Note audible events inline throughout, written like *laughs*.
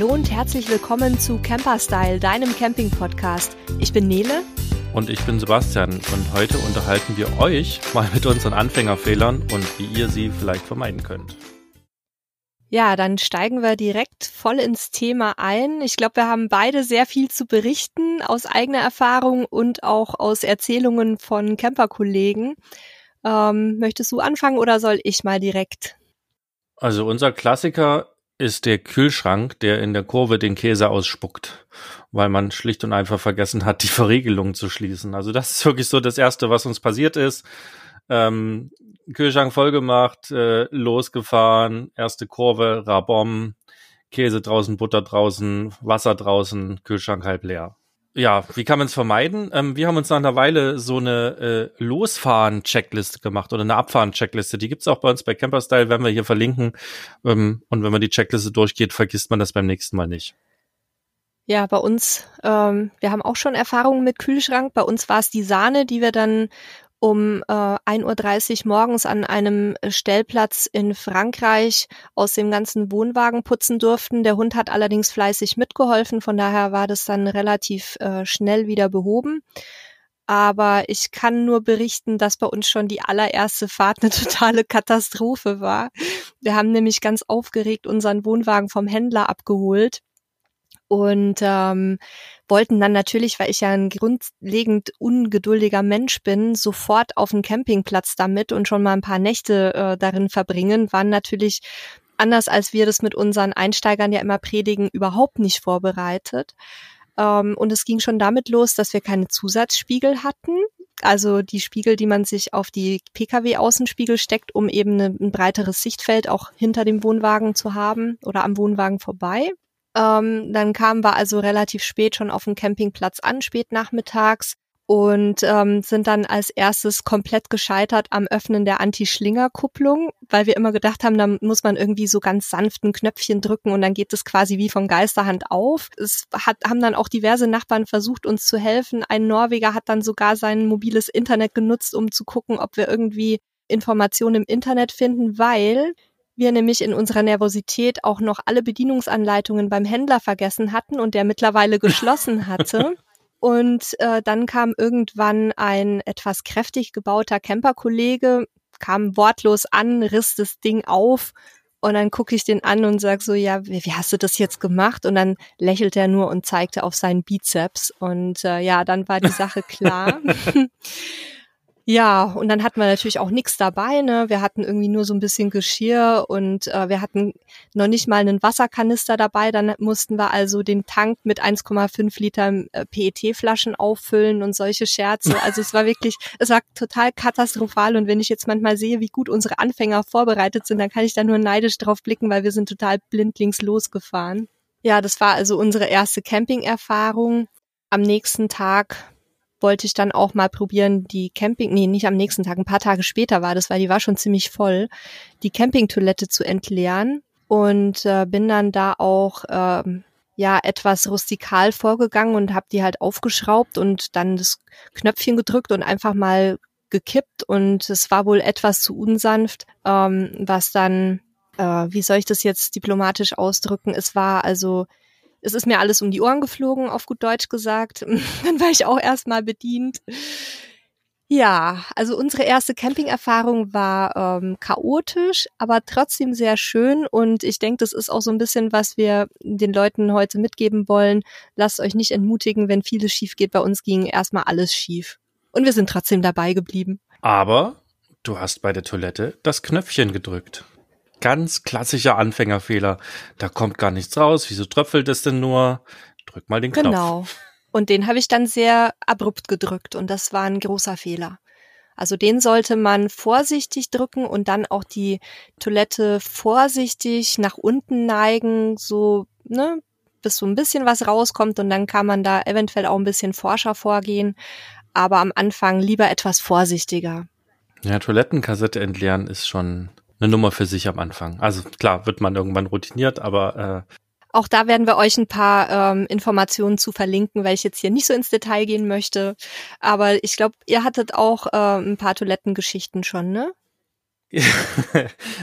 Hallo und herzlich willkommen zu Camperstyle, deinem Camping-Podcast. Ich bin Nele. Und ich bin Sebastian und heute unterhalten wir euch mal mit unseren Anfängerfehlern und wie ihr sie vielleicht vermeiden könnt. Ja, dann steigen wir direkt voll ins Thema ein. Ich glaube, wir haben beide sehr viel zu berichten aus eigener Erfahrung und auch aus Erzählungen von Camperkollegen. Ähm, möchtest du anfangen oder soll ich mal direkt? Also unser Klassiker ist der Kühlschrank, der in der Kurve den Käse ausspuckt, weil man schlicht und einfach vergessen hat, die Verriegelung zu schließen. Also das ist wirklich so das Erste, was uns passiert ist. Ähm, Kühlschrank vollgemacht, äh, losgefahren, erste Kurve, Rabom, Käse draußen, Butter draußen, Wasser draußen, Kühlschrank halb leer ja, wie kann man es vermeiden? Ähm, wir haben uns nach einer Weile so eine äh, Losfahren-Checkliste gemacht oder eine Abfahren-Checkliste. Die gibt's auch bei uns bei Camperstyle, werden wir hier verlinken. Ähm, und wenn man die Checkliste durchgeht, vergisst man das beim nächsten Mal nicht. Ja, bei uns, ähm, wir haben auch schon Erfahrungen mit Kühlschrank. Bei uns war es die Sahne, die wir dann um äh, 1.30 Uhr morgens an einem Stellplatz in Frankreich aus dem ganzen Wohnwagen putzen durften. Der Hund hat allerdings fleißig mitgeholfen, von daher war das dann relativ äh, schnell wieder behoben. Aber ich kann nur berichten, dass bei uns schon die allererste Fahrt eine *laughs* totale Katastrophe war. Wir haben nämlich ganz aufgeregt unseren Wohnwagen vom Händler abgeholt und ähm, wollten dann natürlich, weil ich ja ein grundlegend ungeduldiger Mensch bin, sofort auf den Campingplatz damit und schon mal ein paar Nächte äh, darin verbringen, waren natürlich anders als wir das mit unseren Einsteigern ja immer predigen, überhaupt nicht vorbereitet. Ähm, und es ging schon damit los, dass wir keine Zusatzspiegel hatten. Also die Spiegel, die man sich auf die Pkw-Außenspiegel steckt, um eben eine, ein breiteres Sichtfeld auch hinter dem Wohnwagen zu haben oder am Wohnwagen vorbei. Ähm, dann kamen wir also relativ spät schon auf dem Campingplatz an, spät nachmittags und ähm, sind dann als erstes komplett gescheitert am Öffnen der Anti-Schlinger-Kupplung, weil wir immer gedacht haben, da muss man irgendwie so ganz sanften Knöpfchen drücken und dann geht es quasi wie von Geisterhand auf. Es hat, haben dann auch diverse Nachbarn versucht, uns zu helfen. Ein Norweger hat dann sogar sein mobiles Internet genutzt, um zu gucken, ob wir irgendwie Informationen im Internet finden, weil wir nämlich in unserer Nervosität auch noch alle Bedienungsanleitungen beim Händler vergessen hatten und der mittlerweile *laughs* geschlossen hatte. Und äh, dann kam irgendwann ein etwas kräftig gebauter Camperkollege, kam wortlos an, riss das Ding auf und dann gucke ich den an und sag so, ja, wie, wie, hast du das jetzt gemacht? Und dann lächelt er nur und zeigte auf seinen Bizeps. Und äh, ja, dann war die Sache klar. *laughs* *laughs* Ja, und dann hatten wir natürlich auch nichts dabei. Ne? Wir hatten irgendwie nur so ein bisschen Geschirr und äh, wir hatten noch nicht mal einen Wasserkanister dabei. Dann mussten wir also den Tank mit 1,5 Liter äh, PET-Flaschen auffüllen und solche Scherze. *laughs* Also es war wirklich, es war total katastrophal. Und wenn ich jetzt manchmal sehe, wie gut unsere Anfänger vorbereitet sind, dann kann ich da nur neidisch drauf blicken, weil wir sind total blindlings losgefahren. Ja, das war also unsere erste Camping-Erfahrung. Am nächsten Tag wollte ich dann auch mal probieren, die Camping, nee, nicht am nächsten Tag, ein paar Tage später war das, weil die war schon ziemlich voll, die Campingtoilette zu entleeren und äh, bin dann da auch ähm, ja etwas rustikal vorgegangen und habe die halt aufgeschraubt und dann das Knöpfchen gedrückt und einfach mal gekippt und es war wohl etwas zu unsanft, ähm, was dann, äh, wie soll ich das jetzt diplomatisch ausdrücken? Es war also es ist mir alles um die Ohren geflogen, auf gut Deutsch gesagt. *laughs* Dann war ich auch erstmal bedient. Ja, also unsere erste Camping-Erfahrung war ähm, chaotisch, aber trotzdem sehr schön. Und ich denke, das ist auch so ein bisschen, was wir den Leuten heute mitgeben wollen. Lasst euch nicht entmutigen, wenn vieles schief geht. Bei uns ging erstmal alles schief. Und wir sind trotzdem dabei geblieben. Aber du hast bei der Toilette das Knöpfchen gedrückt ganz klassischer Anfängerfehler. Da kommt gar nichts raus. Wieso tröpfelt es denn nur? Drück mal den Knopf. Genau. Und den habe ich dann sehr abrupt gedrückt und das war ein großer Fehler. Also den sollte man vorsichtig drücken und dann auch die Toilette vorsichtig nach unten neigen, so, ne, bis so ein bisschen was rauskommt und dann kann man da eventuell auch ein bisschen forscher vorgehen. Aber am Anfang lieber etwas vorsichtiger. Ja, Toilettenkassette entleeren ist schon eine Nummer für sich am Anfang. Also klar, wird man irgendwann routiniert, aber äh, auch da werden wir euch ein paar ähm, Informationen zu verlinken, weil ich jetzt hier nicht so ins Detail gehen möchte. Aber ich glaube, ihr hattet auch äh, ein paar Toilettengeschichten schon, ne? *laughs*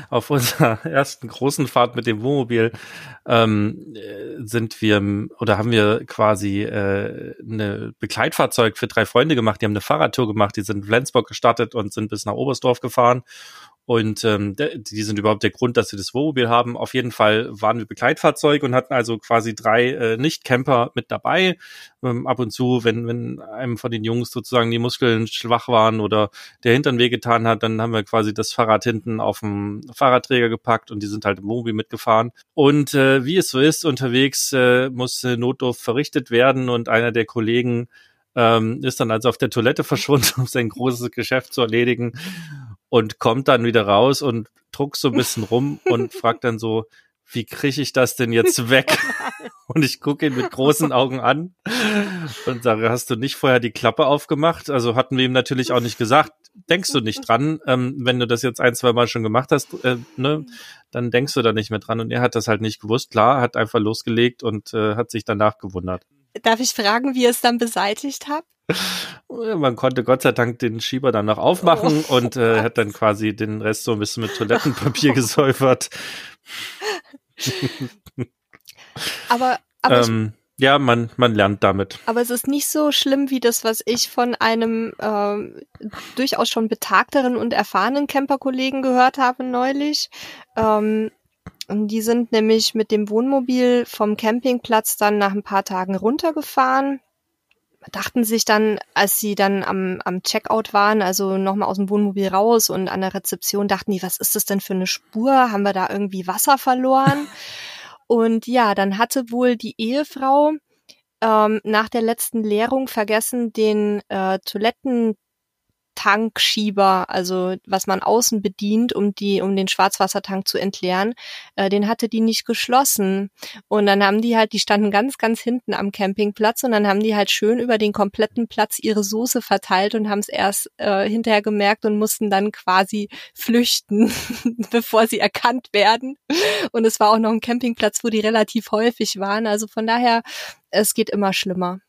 auf unserer ersten großen Fahrt mit dem Wohnmobil ähm, sind wir oder haben wir quasi äh, eine Begleitfahrzeug für drei Freunde gemacht. Die haben eine Fahrradtour gemacht, die sind in Flensburg gestartet und sind bis nach Oberstdorf gefahren und ähm, die sind überhaupt der Grund, dass sie das Wohnmobil haben. Auf jeden Fall waren wir Begleitfahrzeug und hatten also quasi drei äh, Nicht-Camper mit dabei. Ähm, ab und zu, wenn, wenn einem von den Jungs sozusagen die Muskeln schwach waren oder der Hintern wehgetan hat, dann haben wir quasi das Fahrrad hinten auf dem Fahrradträger gepackt und die sind halt im Wohnmobil mitgefahren. Und äh, wie es so ist, unterwegs äh, musste Notdurft verrichtet werden und einer der Kollegen ähm, ist dann also auf der Toilette *laughs* verschwunden, um sein großes Geschäft zu erledigen und kommt dann wieder raus und druckt so ein bisschen rum und *laughs* fragt dann so, wie kriege ich das denn jetzt weg? *laughs* und ich gucke ihn mit großen Augen an und sage, hast du nicht vorher die Klappe aufgemacht? Also hatten wir ihm natürlich auch nicht gesagt, denkst du nicht dran, ähm, wenn du das jetzt ein, zwei Mal schon gemacht hast, äh, ne, dann denkst du da nicht mehr dran. Und er hat das halt nicht gewusst, klar, hat einfach losgelegt und äh, hat sich danach gewundert. Darf ich fragen, wie ihr es dann beseitigt habt? Man konnte Gott sei Dank den Schieber dann noch aufmachen oh, und äh, hat dann quasi den Rest so ein bisschen mit Toilettenpapier *laughs* gesäufert. *laughs* aber, aber ähm, ja, man, man lernt damit. Aber es ist nicht so schlimm wie das, was ich von einem äh, durchaus schon betagteren und erfahrenen Camperkollegen gehört habe neulich. Ähm, die sind nämlich mit dem Wohnmobil vom Campingplatz dann nach ein paar Tagen runtergefahren dachten sich dann, als sie dann am, am Checkout waren, also nochmal aus dem Wohnmobil raus und an der Rezeption, dachten die, was ist das denn für eine Spur? Haben wir da irgendwie Wasser verloren? *laughs* und ja, dann hatte wohl die Ehefrau ähm, nach der letzten Leerung vergessen, den äh, Toiletten Tankschieber, also was man außen bedient, um die, um den Schwarzwassertank zu entleeren, äh, den hatte die nicht geschlossen. Und dann haben die halt, die standen ganz, ganz hinten am Campingplatz und dann haben die halt schön über den kompletten Platz ihre Soße verteilt und haben es erst äh, hinterher gemerkt und mussten dann quasi flüchten, *laughs* bevor sie erkannt werden. Und es war auch noch ein Campingplatz, wo die relativ häufig waren. Also von daher, es geht immer schlimmer.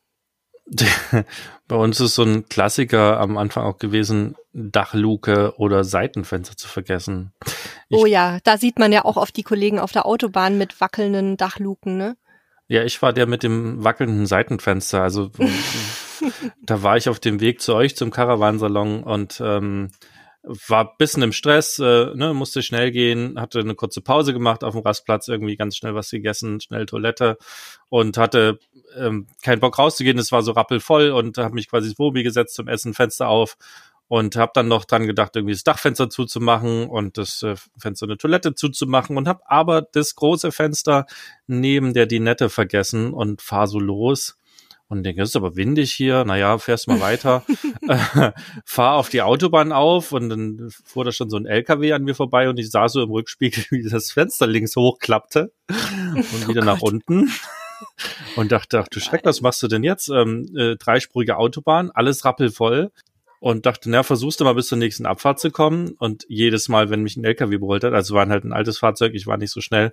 Bei uns ist so ein Klassiker am Anfang auch gewesen, Dachluke oder Seitenfenster zu vergessen. Ich, oh ja, da sieht man ja auch oft die Kollegen auf der Autobahn mit wackelnden Dachluken, ne? Ja, ich war der mit dem wackelnden Seitenfenster. Also *laughs* da war ich auf dem Weg zu euch zum Caravansalon und ähm, war bisschen im Stress, äh, ne, musste schnell gehen, hatte eine kurze Pause gemacht auf dem Rastplatz, irgendwie ganz schnell was gegessen, schnell Toilette und hatte ähm, keinen Bock rauszugehen. Es war so rappelvoll und habe mich quasi ins Wobi gesetzt zum Essen, Fenster auf und habe dann noch dran gedacht, irgendwie das Dachfenster zuzumachen und das äh, Fenster eine Toilette zuzumachen und habe aber das große Fenster neben der Dinette vergessen und fahr so los und denke, es ist aber windig hier, naja, fährst mal weiter, *laughs* äh, fahr auf die Autobahn auf. Und dann fuhr da schon so ein LKW an mir vorbei. Und ich sah so im Rückspiegel, *laughs* wie das Fenster links hochklappte. Und oh wieder Gott. nach unten. Und dachte, ach du Schreck, was machst du denn jetzt? Ähm, äh, dreispurige Autobahn, alles rappelvoll und dachte, na, versuchst du mal bis zur nächsten Abfahrt zu kommen. Und jedes Mal, wenn mich ein LKW überholt hat, also waren halt ein altes Fahrzeug, ich war nicht so schnell,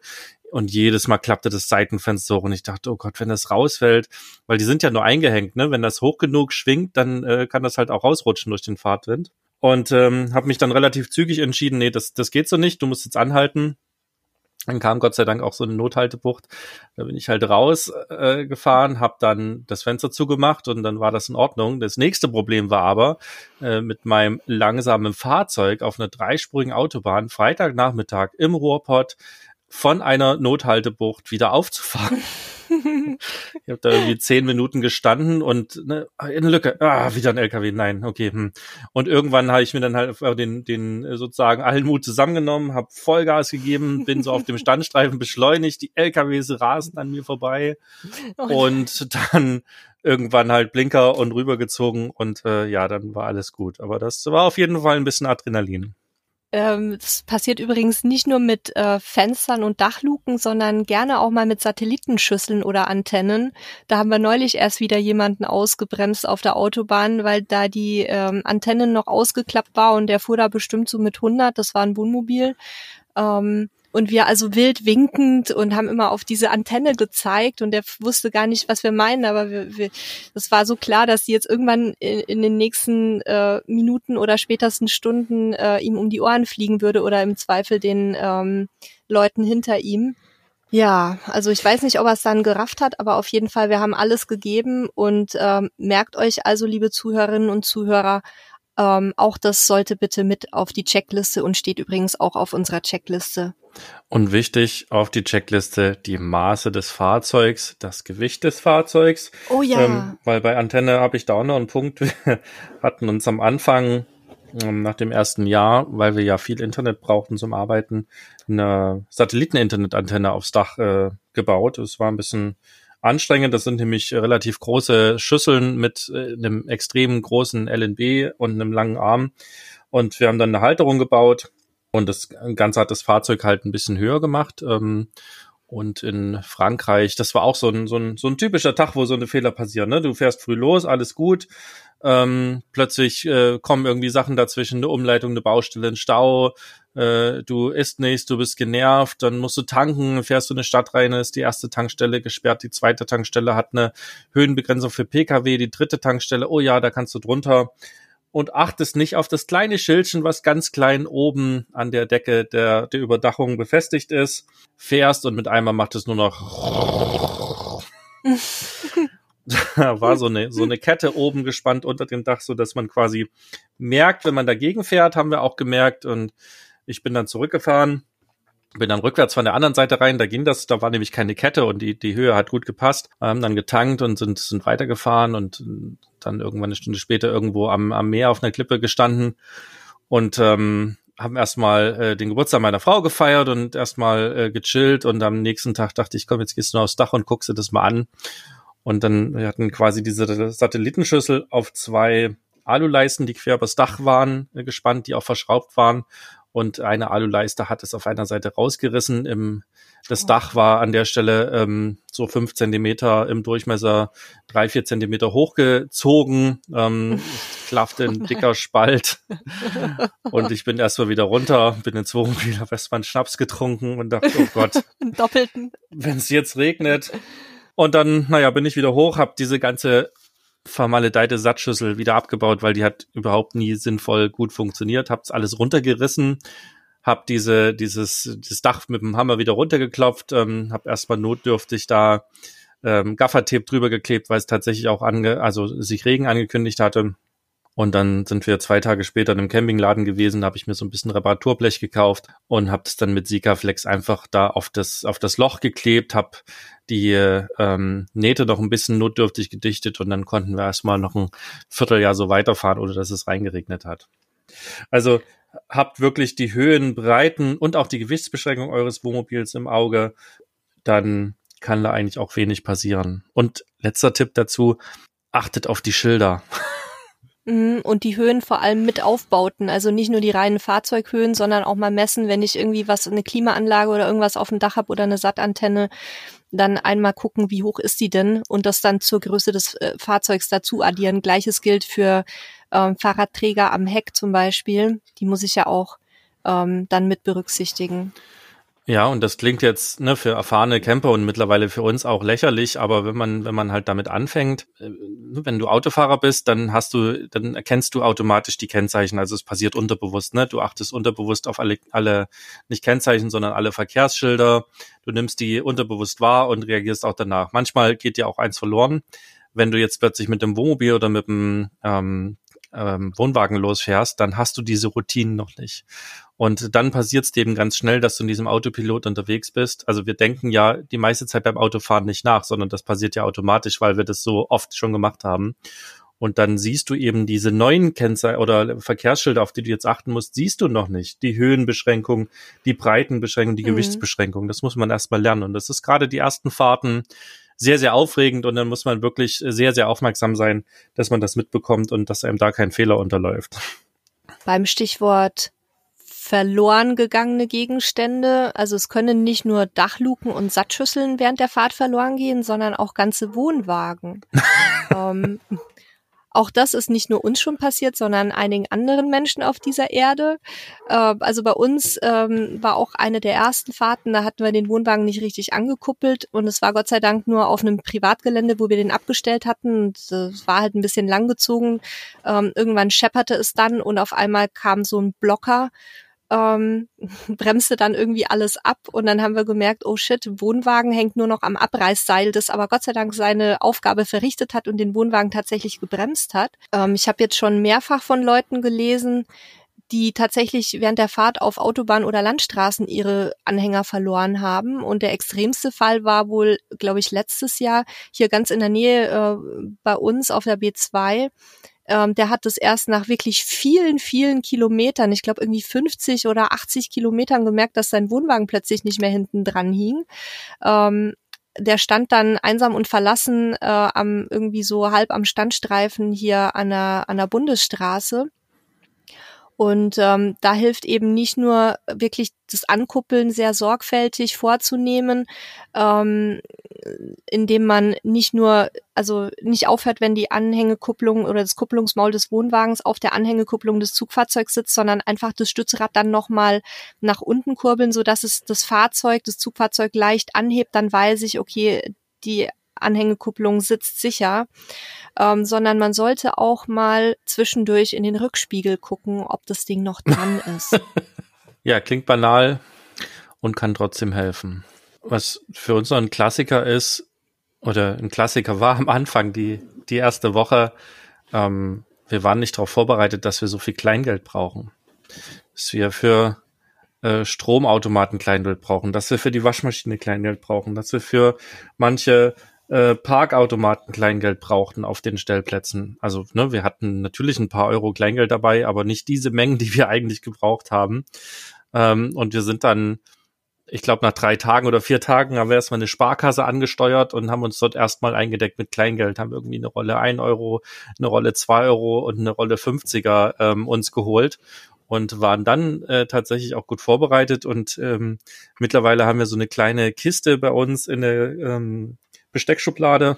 und jedes Mal klappte das Seitenfenster hoch und ich dachte, oh Gott, wenn das rausfällt, weil die sind ja nur eingehängt, ne? Wenn das hoch genug schwingt, dann äh, kann das halt auch rausrutschen durch den Fahrtwind. Und ähm, habe mich dann relativ zügig entschieden, nee, das, das geht so nicht, du musst jetzt anhalten. Dann kam Gott sei Dank auch so eine Nothaltebucht. Da bin ich halt raus äh, habe dann das Fenster zugemacht und dann war das in Ordnung. Das nächste Problem war aber äh, mit meinem langsamen Fahrzeug auf einer dreispurigen Autobahn Freitagnachmittag im Ruhrpott von einer Nothaltebucht wieder aufzufahren. ich habe da irgendwie zehn Minuten gestanden und ne, eine Lücke, ah, wieder ein LKW, nein, okay. Hm. Und irgendwann habe ich mir dann halt den, den sozusagen allen Mut zusammengenommen, habe Vollgas gegeben, bin so auf dem Standstreifen beschleunigt, die LKWs rasen an mir vorbei oh und dann irgendwann halt Blinker und rübergezogen und äh, ja, dann war alles gut. Aber das war auf jeden Fall ein bisschen Adrenalin. Ähm, das passiert übrigens nicht nur mit äh, Fenstern und Dachluken, sondern gerne auch mal mit Satellitenschüsseln oder Antennen. Da haben wir neulich erst wieder jemanden ausgebremst auf der Autobahn, weil da die ähm, Antennen noch ausgeklappt war und der fuhr da bestimmt so mit 100, das war ein Wohnmobil. Ähm, und wir also wild winkend und haben immer auf diese Antenne gezeigt und der wusste gar nicht, was wir meinen, aber wir, wir, das war so klar, dass die jetzt irgendwann in, in den nächsten äh, Minuten oder spätesten Stunden äh, ihm um die Ohren fliegen würde oder im Zweifel den ähm, Leuten hinter ihm. Ja, also ich weiß nicht, ob er es dann gerafft hat, aber auf jeden Fall, wir haben alles gegeben und ähm, merkt euch also, liebe Zuhörerinnen und Zuhörer, ähm, auch das sollte bitte mit auf die Checkliste und steht übrigens auch auf unserer Checkliste. Und wichtig auf die Checkliste die Maße des Fahrzeugs, das Gewicht des Fahrzeugs. Oh ja. Ähm, weil bei Antenne habe ich da auch noch einen Punkt. Wir hatten uns am Anfang ähm, nach dem ersten Jahr, weil wir ja viel Internet brauchten zum Arbeiten, eine Satelliten-Internet-Antenne aufs Dach äh, gebaut. Es war ein bisschen anstrengend. Das sind nämlich relativ große Schüsseln mit äh, einem extrem großen LNB und einem langen Arm. Und wir haben dann eine Halterung gebaut und das Ganze hat das Fahrzeug halt ein bisschen höher gemacht. Ähm, und in Frankreich, das war auch so ein, so ein, so ein typischer Tag, wo so eine Fehler passieren. Ne? Du fährst früh los, alles gut. Ähm, plötzlich äh, kommen irgendwie Sachen dazwischen, eine Umleitung, eine Baustelle, ein Stau, äh, du isst nichts, du bist genervt, dann musst du tanken, fährst du in eine Stadt rein, ist die erste Tankstelle gesperrt, die zweite Tankstelle hat eine Höhenbegrenzung für Pkw, die dritte Tankstelle, oh ja, da kannst du drunter und achtest nicht auf das kleine Schildchen, was ganz klein oben an der Decke der, der Überdachung befestigt ist, fährst und mit einmal macht es nur noch *laughs* da war so eine, so eine Kette oben gespannt unter dem Dach, so dass man quasi merkt, wenn man dagegen fährt, haben wir auch gemerkt und ich bin dann zurückgefahren bin dann rückwärts von der anderen Seite rein, da ging das, da war nämlich keine Kette und die, die Höhe hat gut gepasst, haben dann getankt und sind, sind weitergefahren und dann irgendwann eine Stunde später irgendwo am, am Meer auf einer Klippe gestanden und ähm, haben erstmal äh, den Geburtstag meiner Frau gefeiert und erstmal äh, gechillt und am nächsten Tag dachte ich, komm, jetzt gehst du nur aufs Dach und guckst dir das mal an. Und dann wir hatten quasi diese Satellitenschüssel auf zwei Aluleisten, die quer übers Dach waren, äh, gespannt, die auch verschraubt waren und eine Aluleiste hat es auf einer Seite rausgerissen. Im, das oh. Dach war an der Stelle ähm, so fünf Zentimeter im Durchmesser, drei, vier Zentimeter hochgezogen, ähm, *laughs* klaffte ein dicker Spalt und ich bin erstmal wieder runter, bin ins Wohnmobil, habe erstmal einen Schnaps getrunken und dachte, oh Gott, *laughs* Doppelten. wenn es jetzt regnet. Und dann, naja, bin ich wieder hoch, habe diese ganze vermaledeite Satzschüssel wieder abgebaut, weil die hat überhaupt nie sinnvoll gut funktioniert. Hab's alles runtergerissen, hab diese dieses das Dach mit dem Hammer wieder runtergeklopft, ähm, hab erstmal notdürftig da ähm, Gaffertape drüber geklebt, weil es tatsächlich auch ange also sich Regen angekündigt hatte. Und dann sind wir zwei Tage später in einem Campingladen gewesen, habe ich mir so ein bisschen Reparaturblech gekauft und habe das dann mit Sikaflex einfach da auf das auf das Loch geklebt, habe die ähm, Nähte noch ein bisschen notdürftig gedichtet und dann konnten wir erstmal noch ein Vierteljahr so weiterfahren, ohne dass es reingeregnet hat. Also habt wirklich die Höhen, Breiten und auch die Gewichtsbeschränkung eures Wohnmobils im Auge, dann kann da eigentlich auch wenig passieren. Und letzter Tipp dazu, achtet auf die Schilder. *laughs* Mhm, und die Höhen vor allem mit Aufbauten, also nicht nur die reinen Fahrzeughöhen, sondern auch mal messen, wenn ich irgendwie was, eine Klimaanlage oder irgendwas auf dem Dach habe oder eine Sattantenne, dann einmal gucken, wie hoch ist die denn und das dann zur Größe des äh, Fahrzeugs dazu addieren. Gleiches gilt für ähm, Fahrradträger am Heck zum Beispiel. Die muss ich ja auch ähm, dann mit berücksichtigen. Ja, und das klingt jetzt ne, für erfahrene Camper und mittlerweile für uns auch lächerlich, aber wenn man, wenn man halt damit anfängt, äh, wenn du Autofahrer bist, dann hast du, dann erkennst du automatisch die Kennzeichen. Also es passiert unterbewusst, ne? Du achtest unterbewusst auf alle, alle nicht Kennzeichen, sondern alle Verkehrsschilder. Du nimmst die unterbewusst wahr und reagierst auch danach. Manchmal geht dir auch eins verloren. Wenn du jetzt plötzlich mit dem Wohnmobil oder mit dem ähm, ähm, Wohnwagen losfährst, dann hast du diese Routinen noch nicht. Und dann passiert es eben ganz schnell, dass du in diesem Autopilot unterwegs bist. Also wir denken ja die meiste Zeit beim Autofahren nicht nach, sondern das passiert ja automatisch, weil wir das so oft schon gemacht haben. Und dann siehst du eben diese neuen Kennzeichen oder Verkehrsschilder, auf die du jetzt achten musst, siehst du noch nicht. Die Höhenbeschränkung, die Breitenbeschränkung, die mhm. Gewichtsbeschränkung. Das muss man erstmal lernen. Und das ist gerade die ersten Fahrten sehr, sehr aufregend. Und dann muss man wirklich sehr, sehr aufmerksam sein, dass man das mitbekommt und dass einem da kein Fehler unterläuft. Beim Stichwort verloren gegangene Gegenstände. Also es können nicht nur Dachluken und Sattschüsseln während der Fahrt verloren gehen, sondern auch ganze Wohnwagen. *laughs* ähm, Auch das ist nicht nur uns schon passiert, sondern einigen anderen Menschen auf dieser Erde. Äh, also bei uns ähm, war auch eine der ersten Fahrten, da hatten wir den Wohnwagen nicht richtig angekuppelt und es war Gott sei Dank nur auf einem Privatgelände, wo wir den abgestellt hatten. Und es war halt ein bisschen langgezogen. Ähm, irgendwann schepperte es dann und auf einmal kam so ein Blocker ähm, *laughs* bremste dann irgendwie alles ab und dann haben wir gemerkt, oh shit, Wohnwagen hängt nur noch am Abreißseil, das aber Gott sei Dank seine Aufgabe verrichtet hat und den Wohnwagen tatsächlich gebremst hat. Ähm, ich habe jetzt schon mehrfach von Leuten gelesen, die tatsächlich während der Fahrt auf Autobahn oder Landstraßen ihre Anhänger verloren haben. Und der extremste Fall war wohl, glaube ich, letztes Jahr hier ganz in der Nähe äh, bei uns auf der B2 ähm, der hat es erst nach wirklich vielen, vielen Kilometern, ich glaube irgendwie 50 oder 80 Kilometern gemerkt, dass sein Wohnwagen plötzlich nicht mehr hinten dran hing. Ähm, der stand dann einsam und verlassen äh, am irgendwie so halb am Standstreifen hier an der, an der Bundesstraße. Und ähm, da hilft eben nicht nur wirklich das Ankuppeln sehr sorgfältig vorzunehmen, ähm, indem man nicht nur, also nicht aufhört, wenn die Anhängekupplung oder das Kupplungsmaul des Wohnwagens auf der Anhängekupplung des Zugfahrzeugs sitzt, sondern einfach das Stützrad dann nochmal nach unten kurbeln, so dass es das Fahrzeug, das Zugfahrzeug leicht anhebt, dann weiß ich, okay, die Anhängekupplung sitzt sicher, ähm, sondern man sollte auch mal zwischendurch in den Rückspiegel gucken, ob das Ding noch dran *laughs* ist. ja, klingt banal und kann trotzdem helfen. Was für uns noch ein Klassiker ist, oder ein Klassiker war am Anfang, die, die erste Woche, ähm, wir waren nicht darauf vorbereitet, dass wir so viel Kleingeld brauchen. Dass wir für äh, Stromautomaten Kleingeld brauchen, dass wir für die Waschmaschine Kleingeld brauchen, dass wir für manche äh, Parkautomaten Kleingeld brauchten auf den Stellplätzen. Also ne, wir hatten natürlich ein paar Euro Kleingeld dabei, aber nicht diese Mengen, die wir eigentlich gebraucht haben. Ähm, und wir sind dann, ich glaube, nach drei Tagen oder vier Tagen haben wir erstmal eine Sparkasse angesteuert und haben uns dort erstmal eingedeckt mit Kleingeld, haben irgendwie eine Rolle ein Euro, eine Rolle zwei Euro und eine Rolle 50er ähm, uns geholt und waren dann äh, tatsächlich auch gut vorbereitet und ähm, mittlerweile haben wir so eine kleine Kiste bei uns in der ähm, Besteckschublade.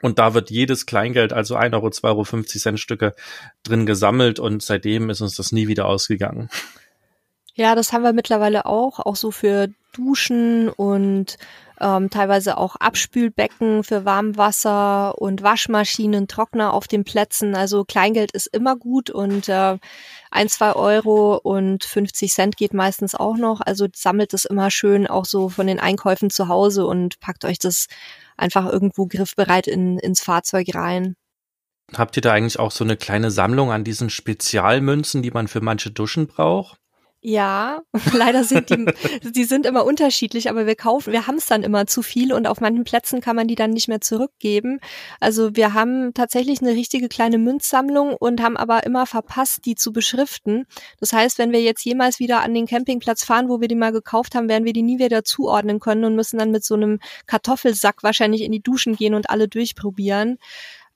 Und da wird jedes Kleingeld, also 1 Euro, 2 Euro, 50 Cent Stücke drin gesammelt und seitdem ist uns das nie wieder ausgegangen. Ja, das haben wir mittlerweile auch, auch so für Duschen und ähm, teilweise auch Abspülbecken für Warmwasser und Waschmaschinen, Trockner auf den Plätzen. Also Kleingeld ist immer gut und äh, ein, zwei Euro und 50 Cent geht meistens auch noch. Also sammelt es immer schön auch so von den Einkäufen zu Hause und packt euch das einfach irgendwo griffbereit in, ins Fahrzeug rein. Habt ihr da eigentlich auch so eine kleine Sammlung an diesen Spezialmünzen, die man für manche Duschen braucht? Ja, *laughs* leider sind die, die sind immer unterschiedlich, aber wir kaufen, wir haben es dann immer zu viel und auf manchen Plätzen kann man die dann nicht mehr zurückgeben. Also wir haben tatsächlich eine richtige kleine Münzsammlung und haben aber immer verpasst, die zu beschriften. Das heißt, wenn wir jetzt jemals wieder an den Campingplatz fahren, wo wir die mal gekauft haben, werden wir die nie wieder zuordnen können und müssen dann mit so einem Kartoffelsack wahrscheinlich in die Duschen gehen und alle durchprobieren.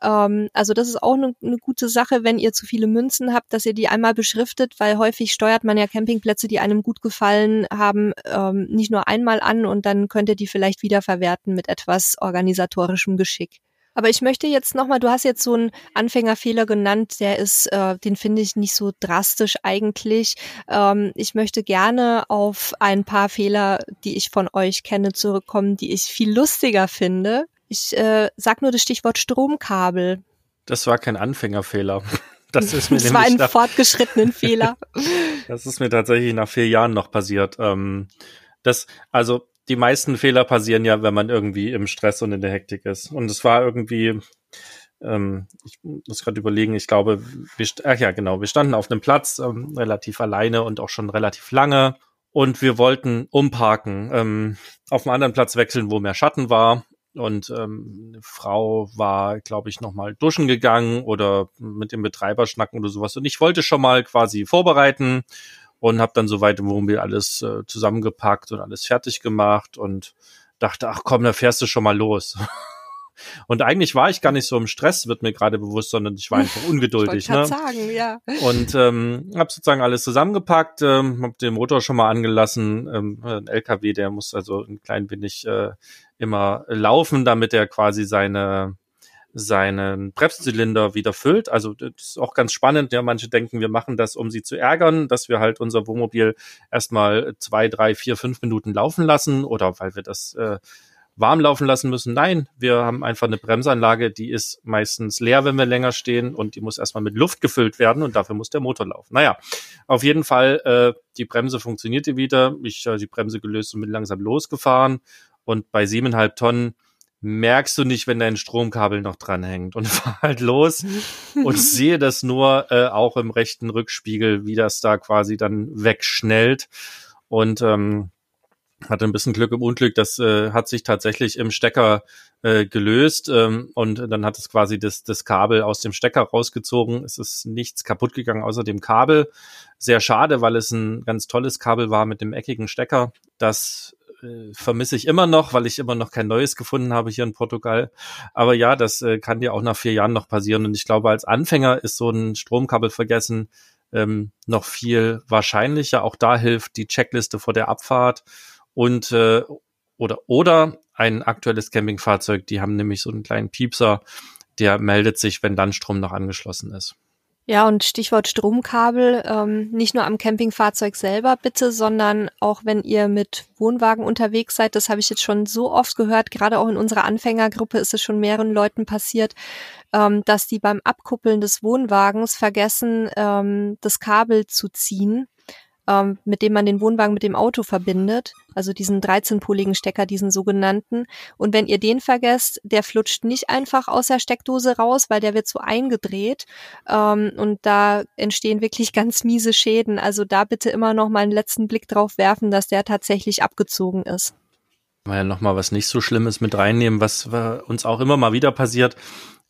Ähm, also das ist auch eine ne gute Sache, wenn ihr zu viele Münzen habt, dass ihr die einmal beschriftet, weil häufig steuert man ja Campingplätze, die einem gut gefallen haben, ähm, nicht nur einmal an und dann könnt ihr die vielleicht wiederverwerten mit etwas organisatorischem Geschick. Aber ich möchte jetzt nochmal, du hast jetzt so einen Anfängerfehler genannt, der ist, äh, den finde ich nicht so drastisch eigentlich. Ähm, ich möchte gerne auf ein paar Fehler, die ich von euch kenne, zurückkommen, die ich viel lustiger finde. Ich äh, sag nur das Stichwort Stromkabel. Das war kein Anfängerfehler. *laughs* Das ist mir das war ein nach, fortgeschrittenen Fehler. *laughs* Das ist mir tatsächlich nach vier Jahren noch passiert. Ähm, das, also die meisten Fehler passieren ja, wenn man irgendwie im Stress und in der Hektik ist. Und es war irgendwie, ähm, ich muss gerade überlegen, ich glaube, wir, ach ja, genau, wir standen auf einem Platz ähm, relativ alleine und auch schon relativ lange. Und wir wollten umparken, ähm, auf einen anderen Platz wechseln, wo mehr Schatten war und ähm, eine Frau war, glaube ich, noch mal duschen gegangen oder mit dem Betreiber schnacken oder sowas. Und ich wollte schon mal quasi vorbereiten und habe dann soweit im Wohnmobil alles äh, zusammengepackt und alles fertig gemacht und dachte, ach komm, da fährst du schon mal los. *laughs* Und eigentlich war ich gar nicht so im Stress, wird mir gerade bewusst, sondern ich war einfach *laughs* ungeduldig. ich ne? sagen, ja. Und ähm, habe sozusagen alles zusammengepackt, ähm, habe den Motor schon mal angelassen. Ähm, ein LKW, der muss also ein klein wenig äh, immer laufen, damit er quasi seine seinen Bremszylinder wieder füllt. Also das ist auch ganz spannend. Ja, manche denken, wir machen das, um sie zu ärgern, dass wir halt unser Wohnmobil erstmal zwei, drei, vier, fünf Minuten laufen lassen oder weil wir das äh, warm laufen lassen müssen. Nein, wir haben einfach eine Bremsanlage, die ist meistens leer, wenn wir länger stehen und die muss erstmal mit Luft gefüllt werden und dafür muss der Motor laufen. Naja, auf jeden Fall, äh, die Bremse funktionierte wieder. Ich habe äh, die Bremse gelöst und bin langsam losgefahren und bei siebeneinhalb Tonnen merkst du nicht, wenn dein Stromkabel noch dranhängt und *laughs* fahr halt los und *laughs* sehe das nur äh, auch im rechten Rückspiegel, wie das da quasi dann wegschnellt und ähm, hatte ein bisschen Glück im Unglück, das äh, hat sich tatsächlich im Stecker äh, gelöst ähm, und dann hat es quasi das, das Kabel aus dem Stecker rausgezogen. Es ist nichts kaputt gegangen außer dem Kabel. Sehr schade, weil es ein ganz tolles Kabel war mit dem eckigen Stecker. Das äh, vermisse ich immer noch, weil ich immer noch kein neues gefunden habe hier in Portugal. Aber ja, das äh, kann dir auch nach vier Jahren noch passieren. Und ich glaube, als Anfänger ist so ein Stromkabel vergessen ähm, noch viel wahrscheinlicher. Auch da hilft die Checkliste vor der Abfahrt und äh, oder oder ein aktuelles Campingfahrzeug. Die haben nämlich so einen kleinen Piepser, der meldet sich, wenn dann Strom noch angeschlossen ist. Ja, und Stichwort Stromkabel, ähm, nicht nur am Campingfahrzeug selber bitte, sondern auch wenn ihr mit Wohnwagen unterwegs seid, das habe ich jetzt schon so oft gehört, gerade auch in unserer Anfängergruppe ist es schon mehreren Leuten passiert, ähm, dass die beim Abkuppeln des Wohnwagens vergessen, ähm, das Kabel zu ziehen ähm, mit dem man den Wohnwagen mit dem Auto verbindet, also diesen 13-poligen Stecker, diesen sogenannten. Und wenn ihr den vergesst, der flutscht nicht einfach aus der Steckdose raus, weil der wird so eingedreht ähm, und da entstehen wirklich *laughs* ganz miese Schäden. Also da bitte immer noch mal einen letzten Blick drauf werfen, dass der tatsächlich abgezogen ist. Mal noch mal was nicht so Schlimmes mit reinnehmen, was uns auch immer mal wieder passiert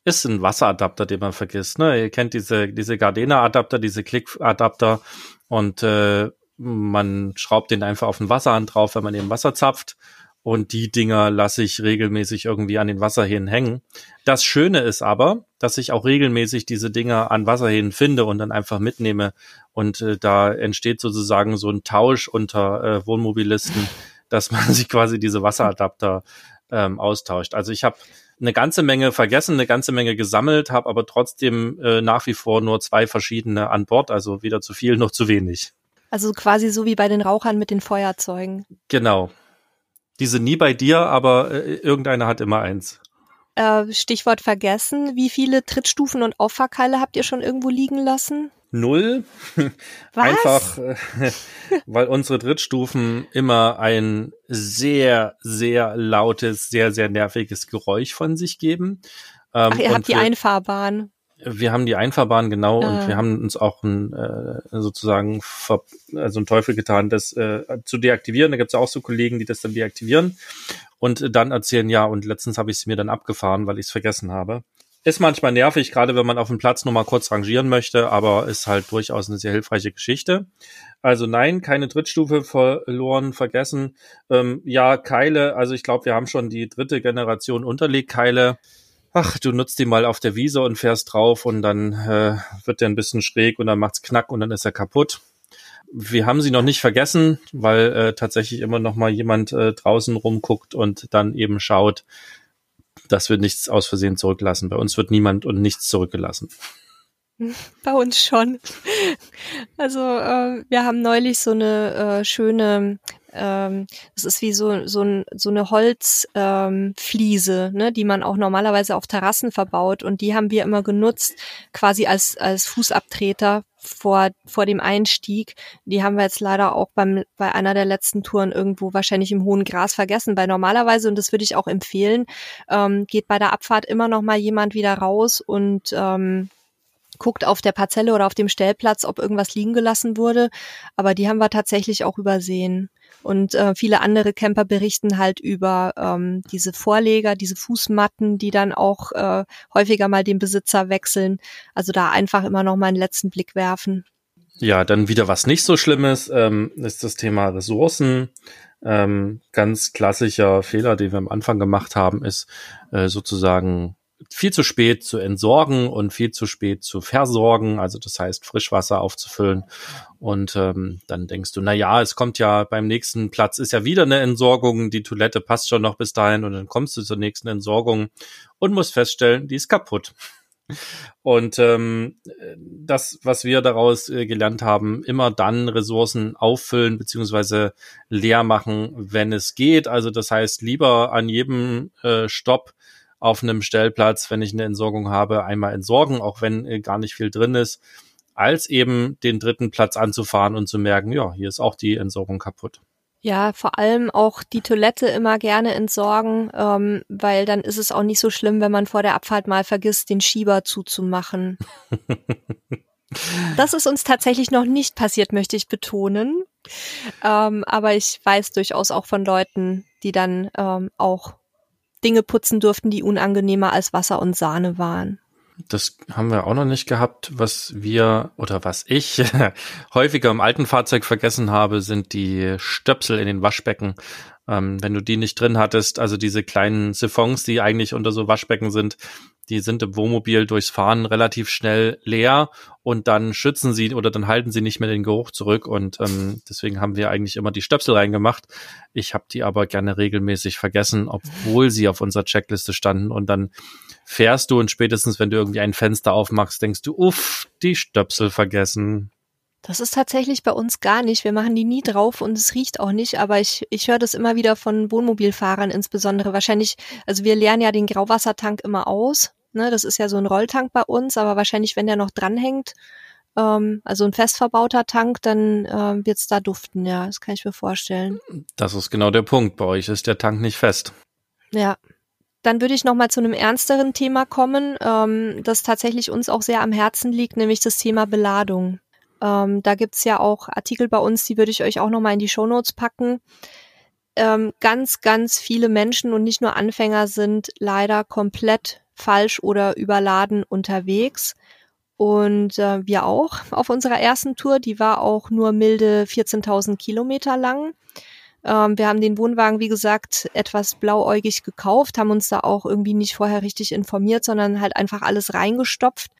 ist ein Wasseradapter, den man vergisst. Ne? Ihr kennt diese, diese Gardena-Adapter, diese Klick-Adapter und äh, man schraubt den einfach auf den Wasserhahn drauf, wenn man eben Wasser zapft. Und die Dinger lasse ich regelmäßig irgendwie an den Wasserhähnen hängen. Das Schöne ist aber, dass ich auch regelmäßig diese Dinger an Wasserhähnen finde und dann einfach mitnehme. Und äh, da entsteht sozusagen so ein Tausch unter äh, Wohnmobilisten, dass man *laughs* sich quasi diese Wasseradapter ähm, austauscht. Also ich habe eine ganze Menge vergessen, eine ganze Menge gesammelt, habe aber trotzdem äh, nach wie vor nur zwei verschiedene an Bord, also weder zu viel noch zu wenig. Also quasi so wie bei den Rauchern mit den Feuerzeugen. Genau. Die sind nie bei dir, aber äh, irgendeiner hat immer eins. Äh, Stichwort vergessen. Wie viele Trittstufen und Auffahrkeile habt ihr schon irgendwo liegen lassen? Null. Was? Einfach, äh, *laughs* weil unsere Drittstufen immer ein sehr, sehr lautes, sehr, sehr nerviges Geräusch von sich geben. Ähm, Ach, ihr habt die Einfahrbahn. Wir haben die Einfahrbahn, genau, ah. und wir haben uns auch ein, äh, sozusagen ver also einen Teufel getan, das äh, zu deaktivieren. Da gibt es auch so Kollegen, die das dann deaktivieren und dann erzählen, ja, und letztens habe ich es mir dann abgefahren, weil ich es vergessen habe. Ist manchmal nervig, gerade wenn man auf dem Platz nur mal kurz rangieren möchte, aber ist halt durchaus eine sehr hilfreiche Geschichte. Also nein, keine Drittstufe verloren, vergessen. Ähm, ja, Keile, also ich glaube, wir haben schon die dritte Generation Unterlegkeile. Ach, du nutzt die mal auf der Wiese und fährst drauf und dann äh, wird der ein bisschen schräg und dann macht's knack und dann ist er kaputt. Wir haben sie noch nicht vergessen, weil äh, tatsächlich immer noch mal jemand äh, draußen rumguckt und dann eben schaut, dass wir nichts aus Versehen zurücklassen. Bei uns wird niemand und nichts zurückgelassen. *laughs* Bei uns schon. Also äh, wir haben neulich so eine äh, schöne, ähm, das ist wie so so, so eine Holzfliese, ähm, ne, die man auch normalerweise auf Terrassen verbaut und die haben wir immer genutzt, quasi als als Fußabtreter vor, vor dem Einstieg. Die haben wir jetzt leider auch beim, bei einer der letzten Touren irgendwo wahrscheinlich im hohen Gras vergessen, weil normalerweise, und das würde ich auch empfehlen, ähm, geht bei der Abfahrt immer noch mal jemand wieder raus und ähm, guckt auf der Parzelle oder auf dem Stellplatz, ob irgendwas liegen gelassen wurde. Aber die haben wir tatsächlich auch übersehen. Und äh, viele andere Camper berichten halt über ähm, diese Vorleger, diese Fußmatten, die dann auch äh, häufiger mal den Besitzer wechseln. Also da einfach immer noch mal einen letzten Blick werfen. Ja, dann wieder was nicht so Schlimmes ähm, ist das Thema Ressourcen. Ähm, ganz klassischer Fehler, den wir am Anfang gemacht haben, ist äh, sozusagen viel zu spät zu entsorgen und viel zu spät zu versorgen, also das heißt Frischwasser aufzufüllen. Und ähm, dann denkst du, na ja, es kommt ja beim nächsten Platz ist ja wieder eine Entsorgung, die Toilette passt schon noch bis dahin und dann kommst du zur nächsten Entsorgung und musst feststellen, die ist kaputt. Und ähm, das, was wir daraus äh, gelernt haben, immer dann Ressourcen auffüllen beziehungsweise leer machen, wenn es geht. Also das heißt, lieber an jedem äh, Stopp auf einem Stellplatz, wenn ich eine Entsorgung habe, einmal entsorgen, auch wenn äh, gar nicht viel drin ist, als eben den dritten Platz anzufahren und zu merken, ja, hier ist auch die Entsorgung kaputt. Ja, vor allem auch die Toilette immer gerne entsorgen, ähm, weil dann ist es auch nicht so schlimm, wenn man vor der Abfahrt mal vergisst, den Schieber zuzumachen. *laughs* das ist uns tatsächlich noch nicht passiert, möchte ich betonen. Ähm, aber ich weiß durchaus auch von Leuten, die dann ähm, auch Dinge putzen durften, die unangenehmer als Wasser und Sahne waren. Das haben wir auch noch nicht gehabt. Was wir oder was ich *laughs* häufiger im alten Fahrzeug vergessen habe, sind die Stöpsel in den Waschbecken. Ähm, wenn du die nicht drin hattest, also diese kleinen Siphons, die eigentlich unter so Waschbecken sind, die sind im Wohnmobil durchs Fahren relativ schnell leer und dann schützen sie oder dann halten sie nicht mehr den Geruch zurück und ähm, deswegen haben wir eigentlich immer die Stöpsel reingemacht. Ich habe die aber gerne regelmäßig vergessen, obwohl sie auf unserer Checkliste standen und dann fährst du und spätestens, wenn du irgendwie ein Fenster aufmachst, denkst du, uff, die Stöpsel vergessen. Das ist tatsächlich bei uns gar nicht. Wir machen die nie drauf und es riecht auch nicht, aber ich, ich höre das immer wieder von Wohnmobilfahrern insbesondere. Wahrscheinlich, also wir leeren ja den Grauwassertank immer aus Ne, das ist ja so ein Rolltank bei uns, aber wahrscheinlich, wenn der noch dranhängt, ähm, also ein fest verbauter Tank, dann ähm, wird es da duften, ja, das kann ich mir vorstellen. Das ist genau der Punkt. Bei euch ist der Tank nicht fest. Ja. Dann würde ich noch mal zu einem ernsteren Thema kommen, ähm, das tatsächlich uns auch sehr am Herzen liegt, nämlich das Thema Beladung. Ähm, da gibt's ja auch Artikel bei uns, die würde ich euch auch noch mal in die Shownotes packen. Ähm, ganz, ganz viele Menschen und nicht nur Anfänger sind leider komplett falsch oder überladen unterwegs. Und äh, wir auch auf unserer ersten Tour, die war auch nur milde 14.000 Kilometer lang. Ähm, wir haben den Wohnwagen, wie gesagt, etwas blauäugig gekauft, haben uns da auch irgendwie nicht vorher richtig informiert, sondern halt einfach alles reingestopft.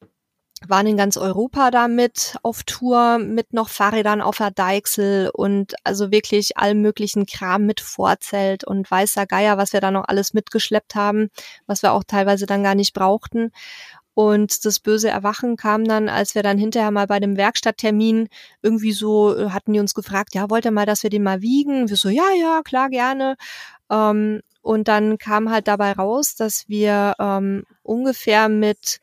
Waren in ganz Europa damit auf Tour, mit noch Fahrrädern auf der Deichsel und also wirklich allem möglichen Kram mit Vorzelt und weißer Geier, was wir da noch alles mitgeschleppt haben, was wir auch teilweise dann gar nicht brauchten. Und das böse Erwachen kam dann, als wir dann hinterher mal bei dem Werkstatttermin irgendwie so, äh, hatten die uns gefragt, ja, wollt ihr mal, dass wir den mal wiegen? Wir so, ja, ja, klar, gerne. Ähm, und dann kam halt dabei raus, dass wir ähm, ungefähr mit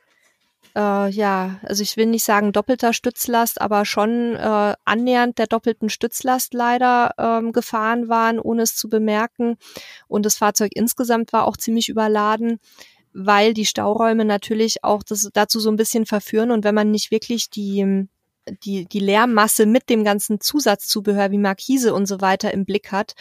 äh, ja, also ich will nicht sagen doppelter Stützlast, aber schon äh, annähernd der doppelten Stützlast leider ähm, gefahren waren, ohne es zu bemerken. Und das Fahrzeug insgesamt war auch ziemlich überladen weil die Stauräume natürlich auch das dazu so ein bisschen verführen und wenn man nicht wirklich die die, die Leermasse mit dem ganzen Zusatzzubehör wie Markise und so weiter im Blick hat,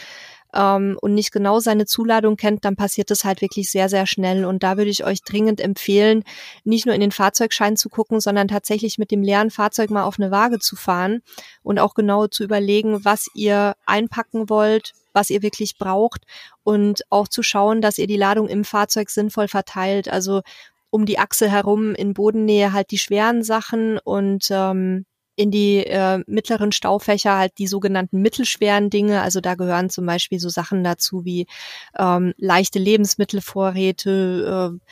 ähm, und nicht genau seine Zuladung kennt, dann passiert das halt wirklich sehr, sehr schnell. Und da würde ich euch dringend empfehlen, nicht nur in den Fahrzeugschein zu gucken, sondern tatsächlich mit dem leeren Fahrzeug mal auf eine Waage zu fahren und auch genau zu überlegen, was ihr einpacken wollt, was ihr wirklich braucht und auch zu schauen, dass ihr die Ladung im Fahrzeug sinnvoll verteilt. Also um die Achse herum in Bodennähe halt die schweren Sachen und ähm, in die äh, mittleren Staufächer halt die sogenannten mittelschweren Dinge. Also da gehören zum Beispiel so Sachen dazu wie ähm, leichte Lebensmittelvorräte, äh,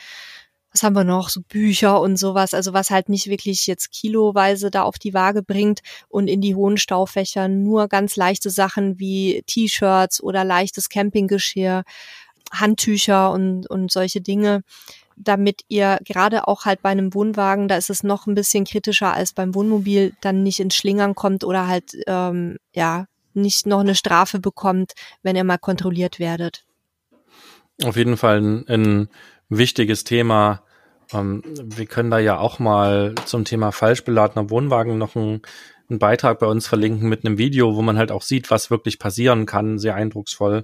was haben wir noch, so Bücher und sowas, also was halt nicht wirklich jetzt kiloweise da auf die Waage bringt. Und in die hohen Staufächer nur ganz leichte Sachen wie T-Shirts oder leichtes Campinggeschirr, Handtücher und, und solche Dinge damit ihr gerade auch halt bei einem Wohnwagen, da ist es noch ein bisschen kritischer als beim Wohnmobil, dann nicht ins Schlingern kommt oder halt ähm, ja nicht noch eine Strafe bekommt, wenn ihr mal kontrolliert werdet. Auf jeden Fall ein, ein wichtiges Thema. Ähm, wir können da ja auch mal zum Thema falsch beladener Wohnwagen noch ein einen Beitrag bei uns verlinken mit einem Video, wo man halt auch sieht, was wirklich passieren kann, sehr eindrucksvoll.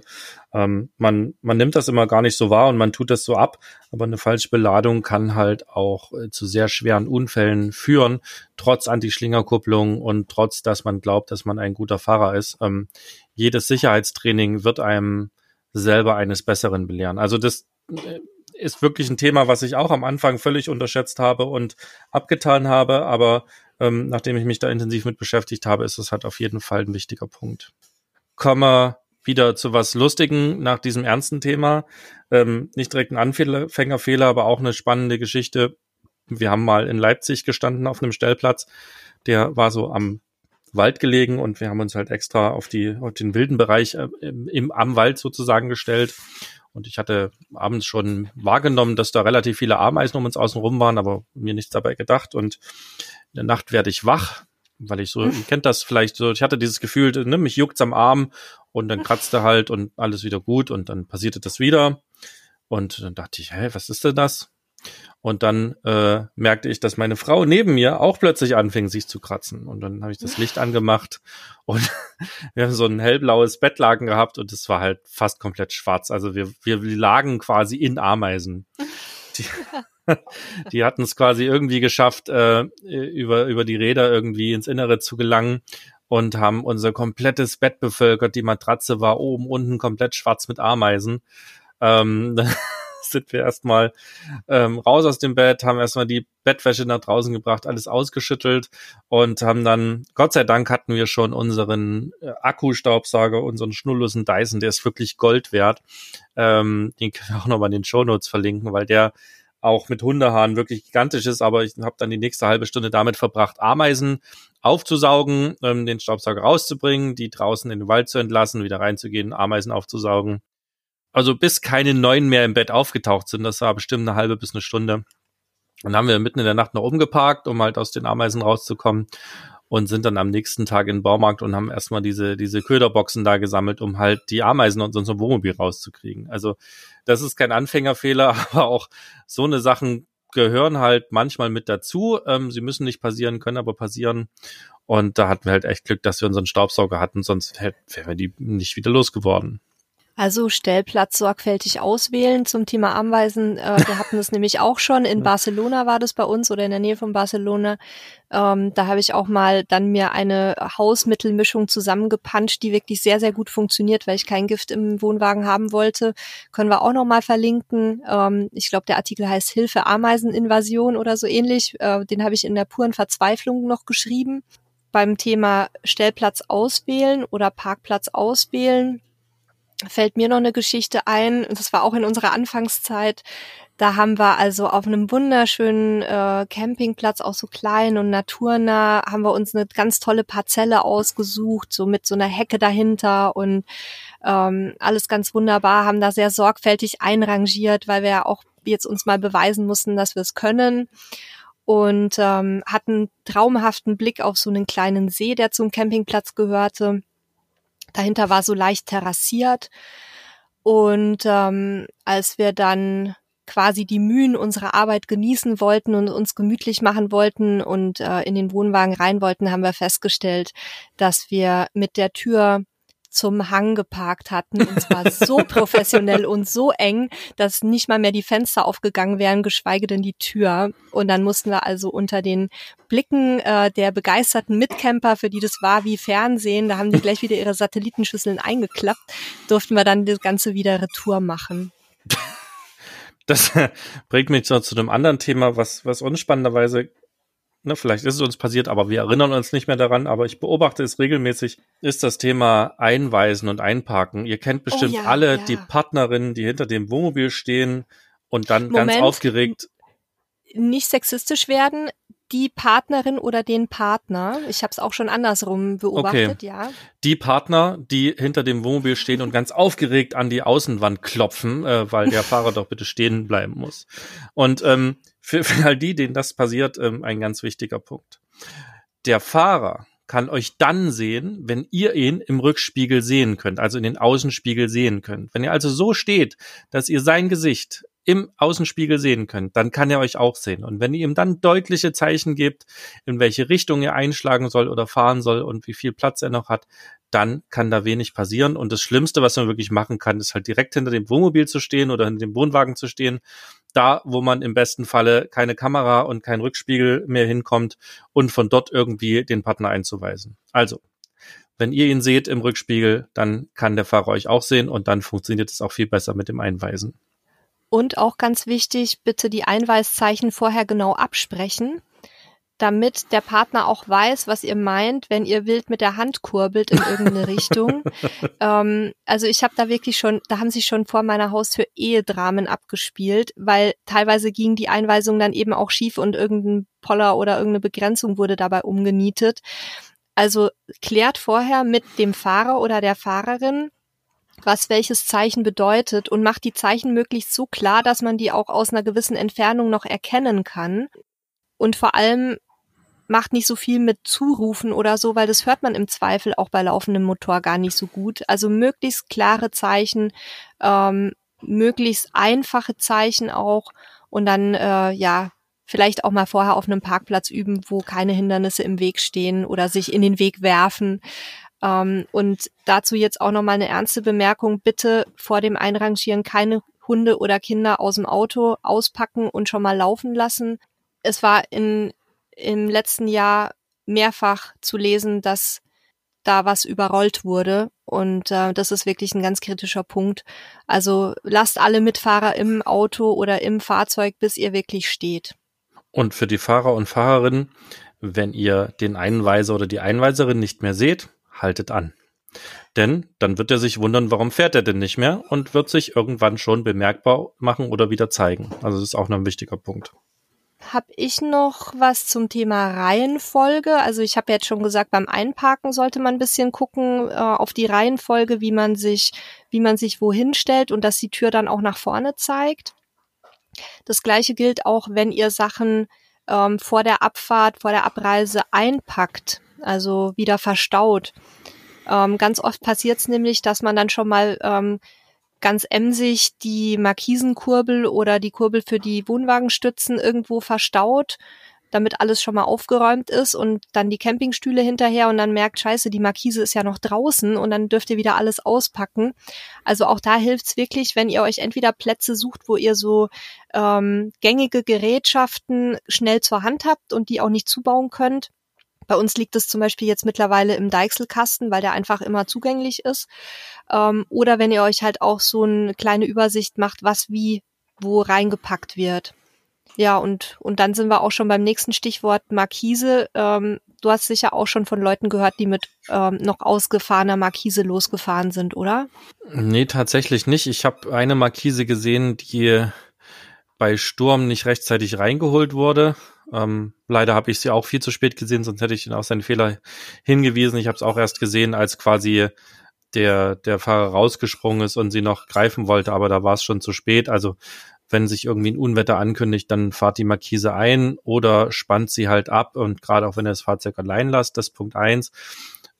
Ähm, man, man nimmt das immer gar nicht so wahr und man tut das so ab, aber eine falsche Beladung kann halt auch äh, zu sehr schweren Unfällen führen, trotz Anti-Schlingerkupplung und trotz, dass man glaubt, dass man ein guter Fahrer ist. Ähm, jedes Sicherheitstraining wird einem selber eines Besseren belehren. Also das äh, ist wirklich ein Thema, was ich auch am Anfang völlig unterschätzt habe und abgetan habe, aber ähm, nachdem ich mich da intensiv mit beschäftigt habe, ist es halt auf jeden Fall ein wichtiger Punkt. Komme wieder zu was Lustigen nach diesem ernsten Thema. Ähm, nicht direkt ein Anfängerfehler, aber auch eine spannende Geschichte. Wir haben mal in Leipzig gestanden auf einem Stellplatz. Der war so am Wald gelegen und wir haben uns halt extra auf die auf den wilden Bereich äh, im, am Wald sozusagen gestellt. Und ich hatte abends schon wahrgenommen, dass da relativ viele Ameisen um uns außen rum waren, aber mir nichts dabei gedacht. Und in der Nacht werde ich wach, weil ich so, ihr kennt das vielleicht so, ich hatte dieses Gefühl, ne, mich juckt's am Arm und dann kratzte halt und alles wieder gut und dann passierte das wieder. Und dann dachte ich, hä, was ist denn das? Und dann äh, merkte ich, dass meine Frau neben mir auch plötzlich anfing, sich zu kratzen. Und dann habe ich das Licht *laughs* angemacht und *laughs* wir haben so ein hellblaues Bettlaken gehabt und es war halt fast komplett schwarz. Also wir, wir lagen quasi in Ameisen. *laughs* Die, *laughs* die hatten es quasi irgendwie geschafft, äh, über, über die Räder irgendwie ins Innere zu gelangen und haben unser komplettes Bett bevölkert. Die Matratze war oben, unten komplett schwarz mit Ameisen. Ähm, *laughs* sind wir erstmal ähm, raus aus dem Bett, haben erstmal die Bettwäsche nach draußen gebracht, alles ausgeschüttelt und haben dann, Gott sei Dank hatten wir schon unseren äh, Akkustaubsauger, unseren schnurlosen Dyson, der ist wirklich Gold wert. Ähm, den können wir auch nochmal in den Shownotes verlinken, weil der auch mit Hundehaaren wirklich gigantisch ist, aber ich habe dann die nächste halbe Stunde damit verbracht, Ameisen aufzusaugen, ähm, den Staubsauger rauszubringen, die draußen in den Wald zu entlassen, wieder reinzugehen, Ameisen aufzusaugen also bis keine neun mehr im Bett aufgetaucht sind, das war bestimmt eine halbe bis eine Stunde. Dann haben wir mitten in der Nacht noch umgeparkt, um halt aus den Ameisen rauszukommen und sind dann am nächsten Tag in den Baumarkt und haben erstmal diese, diese Köderboxen da gesammelt, um halt die Ameisen aus unserem Wohnmobil rauszukriegen. Also das ist kein Anfängerfehler, *laughs* aber auch so eine Sachen gehören halt manchmal mit dazu. Ähm, sie müssen nicht passieren, können aber passieren. Und da hatten wir halt echt Glück, dass wir unseren Staubsauger hatten, sonst wären wir die nicht wieder losgeworden. Also Stellplatz sorgfältig auswählen zum Thema Ameisen. Äh, wir hatten das *laughs* nämlich auch schon. In Barcelona war das bei uns oder in der Nähe von Barcelona. Ähm, da habe ich auch mal dann mir eine Hausmittelmischung zusammengepanscht, die wirklich sehr, sehr gut funktioniert, weil ich kein Gift im Wohnwagen haben wollte. Können wir auch noch mal verlinken. Ähm, ich glaube, der Artikel heißt Hilfe Ameiseninvasion oder so ähnlich. Äh, den habe ich in der puren Verzweiflung noch geschrieben. Beim Thema Stellplatz auswählen oder Parkplatz auswählen fällt mir noch eine Geschichte ein. Das war auch in unserer Anfangszeit. Da haben wir also auf einem wunderschönen äh, Campingplatz, auch so klein und naturnah, haben wir uns eine ganz tolle Parzelle ausgesucht, so mit so einer Hecke dahinter und ähm, alles ganz wunderbar, haben da sehr sorgfältig einrangiert, weil wir ja auch jetzt uns mal beweisen mussten, dass wir es können und ähm, hatten traumhaften Blick auf so einen kleinen See, der zum Campingplatz gehörte Dahinter war so leicht terrassiert. Und ähm, als wir dann quasi die Mühen unserer Arbeit genießen wollten und uns gemütlich machen wollten und äh, in den Wohnwagen rein wollten, haben wir festgestellt, dass wir mit der Tür zum Hang geparkt hatten. Und zwar so *laughs* professionell und so eng, dass nicht mal mehr die Fenster aufgegangen wären, geschweige denn die Tür. Und dann mussten wir also unter den Blicken äh, der begeisterten Mitcamper, für die das war wie Fernsehen, da haben die gleich wieder ihre Satellitenschüsseln eingeklappt, durften wir dann das Ganze wieder retour machen. Das *laughs* bringt mich so zu einem anderen Thema, was, was unspannenderweise ne, vielleicht ist es uns passiert, aber wir erinnern uns nicht mehr daran, aber ich beobachte es regelmäßig, ist das Thema Einweisen und Einparken. Ihr kennt oh bestimmt oh ja, alle ja. die Partnerinnen, die hinter dem Wohnmobil stehen und dann Moment, ganz aufgeregt. Nicht sexistisch werden, die Partnerin oder den Partner. Ich habe es auch schon andersrum beobachtet, okay. ja. Die Partner, die hinter dem Wohnmobil stehen und ganz aufgeregt an die Außenwand klopfen, äh, weil der Fahrer doch bitte stehen bleiben muss. Und ähm, für, für all die, denen das passiert, ähm, ein ganz wichtiger Punkt. Der Fahrer kann euch dann sehen, wenn ihr ihn im Rückspiegel sehen könnt, also in den Außenspiegel sehen könnt. Wenn ihr also so steht, dass ihr sein Gesicht im Außenspiegel sehen könnt, dann kann er euch auch sehen. Und wenn ihr ihm dann deutliche Zeichen gebt, in welche Richtung er einschlagen soll oder fahren soll und wie viel Platz er noch hat, dann kann da wenig passieren. Und das Schlimmste, was man wirklich machen kann, ist halt direkt hinter dem Wohnmobil zu stehen oder hinter dem Wohnwagen zu stehen. Da, wo man im besten Falle keine Kamera und kein Rückspiegel mehr hinkommt und von dort irgendwie den Partner einzuweisen. Also, wenn ihr ihn seht im Rückspiegel, dann kann der Fahrer euch auch sehen und dann funktioniert es auch viel besser mit dem Einweisen. Und auch ganz wichtig, bitte die Einweiszeichen vorher genau absprechen, damit der Partner auch weiß, was ihr meint, wenn ihr wild mit der Hand kurbelt in irgendeine *laughs* Richtung. Ähm, also ich habe da wirklich schon, da haben sich schon vor meiner Haustür Ehedramen abgespielt, weil teilweise ging die Einweisung dann eben auch schief und irgendein Poller oder irgendeine Begrenzung wurde dabei umgenietet. Also klärt vorher mit dem Fahrer oder der Fahrerin, was welches Zeichen bedeutet und macht die Zeichen möglichst so klar, dass man die auch aus einer gewissen Entfernung noch erkennen kann. Und vor allem macht nicht so viel mit Zurufen oder so, weil das hört man im Zweifel auch bei laufendem Motor gar nicht so gut. Also möglichst klare Zeichen, ähm, möglichst einfache Zeichen auch und dann äh, ja vielleicht auch mal vorher auf einem Parkplatz üben, wo keine Hindernisse im Weg stehen oder sich in den Weg werfen. Ähm, und dazu jetzt auch nochmal eine ernste Bemerkung. Bitte vor dem Einrangieren keine Hunde oder Kinder aus dem Auto auspacken und schon mal laufen lassen. Es war in, im letzten Jahr mehrfach zu lesen, dass da was überrollt wurde. Und äh, das ist wirklich ein ganz kritischer Punkt. Also lasst alle Mitfahrer im Auto oder im Fahrzeug, bis ihr wirklich steht. Und für die Fahrer und Fahrerinnen, wenn ihr den Einweiser oder die Einweiserin nicht mehr seht, haltet an. Denn dann wird er sich wundern, warum fährt er denn nicht mehr und wird sich irgendwann schon bemerkbar machen oder wieder zeigen. Also das ist auch noch ein wichtiger Punkt. Hab ich noch was zum Thema Reihenfolge? Also ich habe jetzt schon gesagt, beim Einparken sollte man ein bisschen gucken äh, auf die Reihenfolge, wie man sich, wie man sich wohin stellt und dass die Tür dann auch nach vorne zeigt. Das gleiche gilt auch, wenn ihr Sachen ähm, vor der Abfahrt, vor der Abreise einpackt also wieder verstaut. Ähm, ganz oft passiert es nämlich, dass man dann schon mal ähm, ganz emsig die Markisenkurbel oder die Kurbel für die Wohnwagenstützen irgendwo verstaut, damit alles schon mal aufgeräumt ist und dann die Campingstühle hinterher und dann merkt, scheiße, die Markise ist ja noch draußen und dann dürft ihr wieder alles auspacken. Also auch da hilft's wirklich, wenn ihr euch entweder Plätze sucht, wo ihr so ähm, gängige Gerätschaften schnell zur Hand habt und die auch nicht zubauen könnt bei uns liegt es zum Beispiel jetzt mittlerweile im Deichselkasten, weil der einfach immer zugänglich ist. Ähm, oder wenn ihr euch halt auch so eine kleine Übersicht macht, was wie wo reingepackt wird. Ja, und, und dann sind wir auch schon beim nächsten Stichwort Markise. Ähm, du hast sicher auch schon von Leuten gehört, die mit ähm, noch ausgefahrener Markise losgefahren sind, oder? Nee, tatsächlich nicht. Ich habe eine Markise gesehen, die bei Sturm nicht rechtzeitig reingeholt wurde. Ähm, leider habe ich sie auch viel zu spät gesehen, sonst hätte ich ihn auf seinen Fehler hingewiesen. Ich habe es auch erst gesehen, als quasi der, der Fahrer rausgesprungen ist und sie noch greifen wollte, aber da war es schon zu spät. Also wenn sich irgendwie ein Unwetter ankündigt, dann fahrt die Markise ein oder spannt sie halt ab und gerade auch wenn ihr das Fahrzeug allein lasst, das Punkt eins.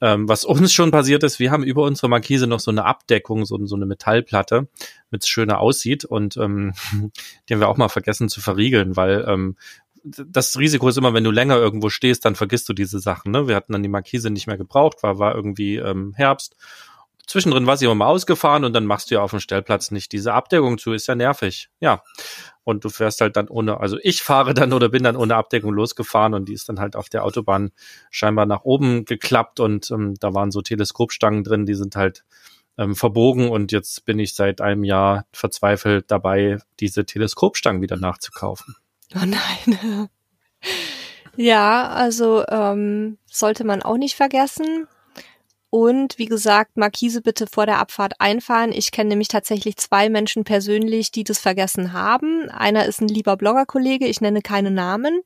Ähm, was uns schon passiert ist, wir haben über unsere Markise noch so eine Abdeckung, so, so eine Metallplatte, mit schöner aussieht und ähm, *laughs* die haben wir auch mal vergessen zu verriegeln, weil ähm, das Risiko ist immer, wenn du länger irgendwo stehst, dann vergisst du diese Sachen. Ne? Wir hatten dann die Markise nicht mehr gebraucht, war, war irgendwie ähm, Herbst. Zwischendrin war sie immer mal ausgefahren und dann machst du ja auf dem Stellplatz nicht diese Abdeckung zu, ist ja nervig. Ja. Und du fährst halt dann ohne, also ich fahre dann oder bin dann ohne Abdeckung losgefahren und die ist dann halt auf der Autobahn scheinbar nach oben geklappt und ähm, da waren so Teleskopstangen drin, die sind halt ähm, verbogen und jetzt bin ich seit einem Jahr verzweifelt dabei, diese Teleskopstangen wieder nachzukaufen. Oh nein. *laughs* ja, also ähm, sollte man auch nicht vergessen. Und wie gesagt, Markise bitte vor der Abfahrt einfahren. Ich kenne nämlich tatsächlich zwei Menschen persönlich, die das vergessen haben. Einer ist ein lieber Bloggerkollege, ich nenne keine Namen.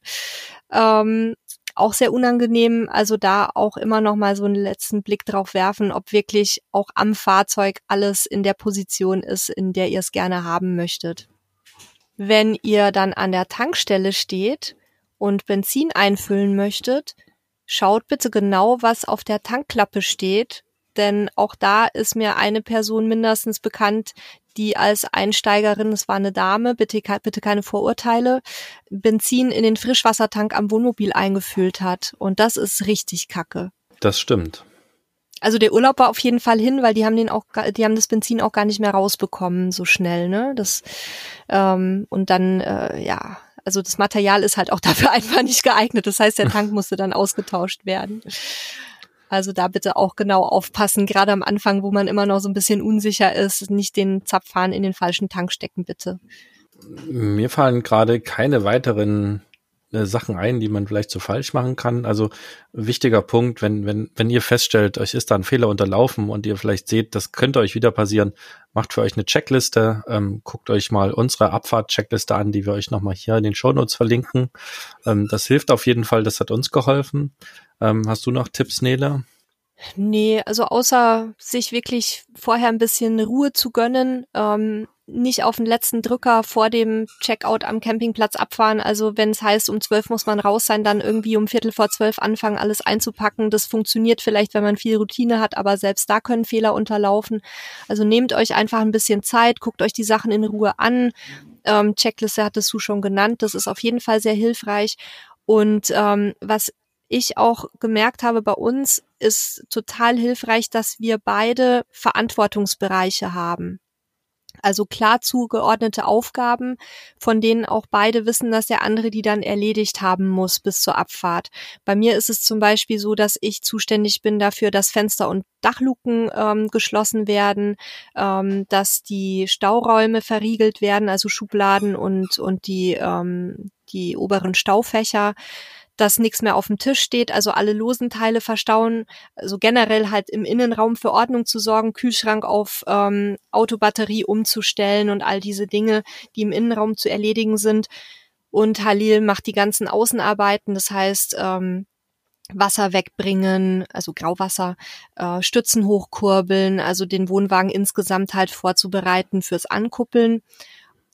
Ähm, auch sehr unangenehm. Also da auch immer noch mal so einen letzten Blick drauf werfen, ob wirklich auch am Fahrzeug alles in der Position ist, in der ihr es gerne haben möchtet. Wenn ihr dann an der Tankstelle steht und Benzin einfüllen möchtet, schaut bitte genau, was auf der Tankklappe steht, denn auch da ist mir eine Person mindestens bekannt, die als Einsteigerin, es war eine Dame, bitte, bitte keine Vorurteile, Benzin in den Frischwassertank am Wohnmobil eingefüllt hat. Und das ist richtig kacke. Das stimmt. Also der Urlaub war auf jeden Fall hin, weil die haben den auch, die haben das Benzin auch gar nicht mehr rausbekommen so schnell, ne? Das ähm, und dann äh, ja, also das Material ist halt auch *laughs* dafür einfach nicht geeignet. Das heißt, der Tank musste dann ausgetauscht werden. Also da bitte auch genau aufpassen, gerade am Anfang, wo man immer noch so ein bisschen unsicher ist, nicht den Zapfhahn in den falschen Tank stecken, bitte. Mir fallen gerade keine weiteren Sachen ein, die man vielleicht so falsch machen kann. Also wichtiger Punkt, wenn, wenn, wenn ihr feststellt, euch ist da ein Fehler unterlaufen und ihr vielleicht seht, das könnte euch wieder passieren, macht für euch eine Checkliste, ähm, guckt euch mal unsere Abfahrt-Checkliste an, die wir euch nochmal hier in den Shownotes verlinken. Ähm, das hilft auf jeden Fall, das hat uns geholfen. Ähm, hast du noch Tipps, Nele? Nee, also außer sich wirklich vorher ein bisschen Ruhe zu gönnen, ähm, nicht auf den letzten Drücker vor dem Checkout am Campingplatz abfahren. Also wenn es heißt, um zwölf muss man raus sein, dann irgendwie um Viertel vor zwölf anfangen, alles einzupacken. Das funktioniert vielleicht, wenn man viel Routine hat, aber selbst da können Fehler unterlaufen. Also nehmt euch einfach ein bisschen Zeit, guckt euch die Sachen in Ruhe an. Ähm, Checkliste hattest du schon genannt. Das ist auf jeden Fall sehr hilfreich. Und ähm, was ich auch gemerkt habe bei uns, ist total hilfreich, dass wir beide Verantwortungsbereiche haben. Also klar zugeordnete Aufgaben, von denen auch beide wissen, dass der andere die dann erledigt haben muss bis zur Abfahrt. Bei mir ist es zum Beispiel so, dass ich zuständig bin dafür, dass Fenster und Dachluken ähm, geschlossen werden, ähm, dass die Stauräume verriegelt werden, also Schubladen und, und die, ähm, die oberen Staufächer dass nichts mehr auf dem Tisch steht, also alle losen Teile verstauen, also generell halt im Innenraum für Ordnung zu sorgen, Kühlschrank auf ähm, Autobatterie umzustellen und all diese Dinge, die im Innenraum zu erledigen sind. Und Halil macht die ganzen Außenarbeiten, das heißt ähm, Wasser wegbringen, also Grauwasser, äh, Stützen hochkurbeln, also den Wohnwagen insgesamt halt vorzubereiten fürs Ankuppeln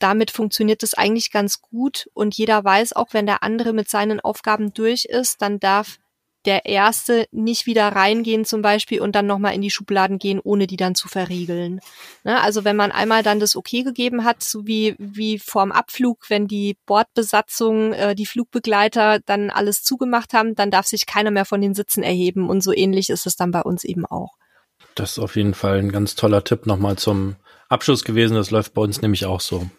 damit funktioniert es eigentlich ganz gut und jeder weiß auch, wenn der andere mit seinen Aufgaben durch ist, dann darf der Erste nicht wieder reingehen zum Beispiel und dann nochmal in die Schubladen gehen, ohne die dann zu verriegeln. Ne? Also wenn man einmal dann das Okay gegeben hat, so wie, wie vorm Abflug, wenn die Bordbesatzung, äh, die Flugbegleiter dann alles zugemacht haben, dann darf sich keiner mehr von den Sitzen erheben und so ähnlich ist es dann bei uns eben auch. Das ist auf jeden Fall ein ganz toller Tipp nochmal zum Abschluss gewesen. Das läuft bei uns nämlich auch so.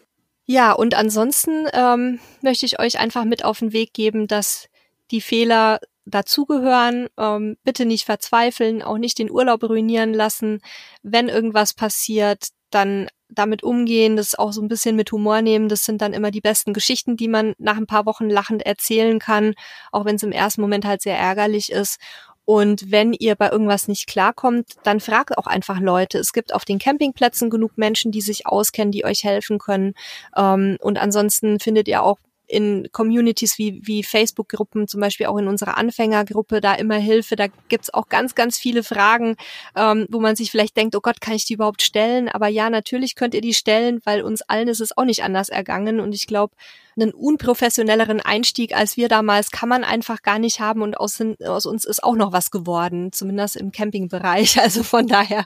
Ja, und ansonsten ähm, möchte ich euch einfach mit auf den Weg geben, dass die Fehler dazugehören. Ähm, bitte nicht verzweifeln, auch nicht den Urlaub ruinieren lassen. Wenn irgendwas passiert, dann damit umgehen, das auch so ein bisschen mit Humor nehmen. Das sind dann immer die besten Geschichten, die man nach ein paar Wochen lachend erzählen kann, auch wenn es im ersten Moment halt sehr ärgerlich ist. Und wenn ihr bei irgendwas nicht klarkommt, dann fragt auch einfach Leute. Es gibt auf den Campingplätzen genug Menschen, die sich auskennen, die euch helfen können. Ähm, und ansonsten findet ihr auch in Communities wie, wie Facebook-Gruppen, zum Beispiel auch in unserer Anfängergruppe, da immer Hilfe. Da gibt's auch ganz, ganz viele Fragen, ähm, wo man sich vielleicht denkt, oh Gott, kann ich die überhaupt stellen? Aber ja, natürlich könnt ihr die stellen, weil uns allen ist es auch nicht anders ergangen. Und ich glaube, einen unprofessionelleren Einstieg als wir damals kann man einfach gar nicht haben und aus, aus uns ist auch noch was geworden, zumindest im Campingbereich. *laughs* Also von daher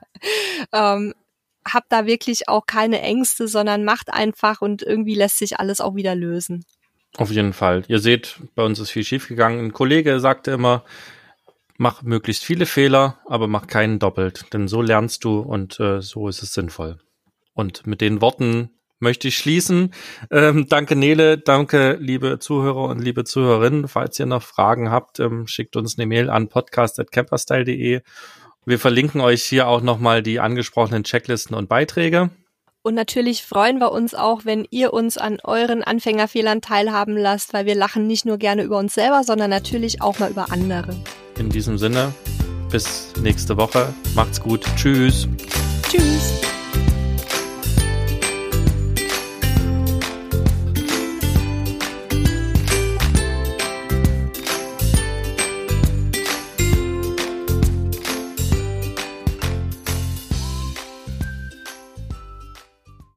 ähm, habt da wirklich auch keine Ängste, sondern macht einfach und irgendwie lässt sich alles auch wieder lösen. Auf jeden Fall. Ihr seht, bei uns ist viel schiefgegangen. Ein Kollege sagte immer, mach möglichst viele Fehler, aber mach keinen doppelt, denn so lernst du und äh, so ist es sinnvoll. Und mit den Worten möchte ich schließen. Ähm, danke Nele, danke liebe Zuhörer und liebe Zuhörerinnen. Falls ihr noch Fragen habt, ähm, schickt uns eine Mail an podcast.camperstyle.de. Wir verlinken euch hier auch nochmal die angesprochenen Checklisten und Beiträge. Und natürlich freuen wir uns auch, wenn ihr uns an euren Anfängerfehlern teilhaben lasst, weil wir lachen nicht nur gerne über uns selber, sondern natürlich auch mal über andere. In diesem Sinne, bis nächste Woche. Macht's gut. Tschüss. Tschüss.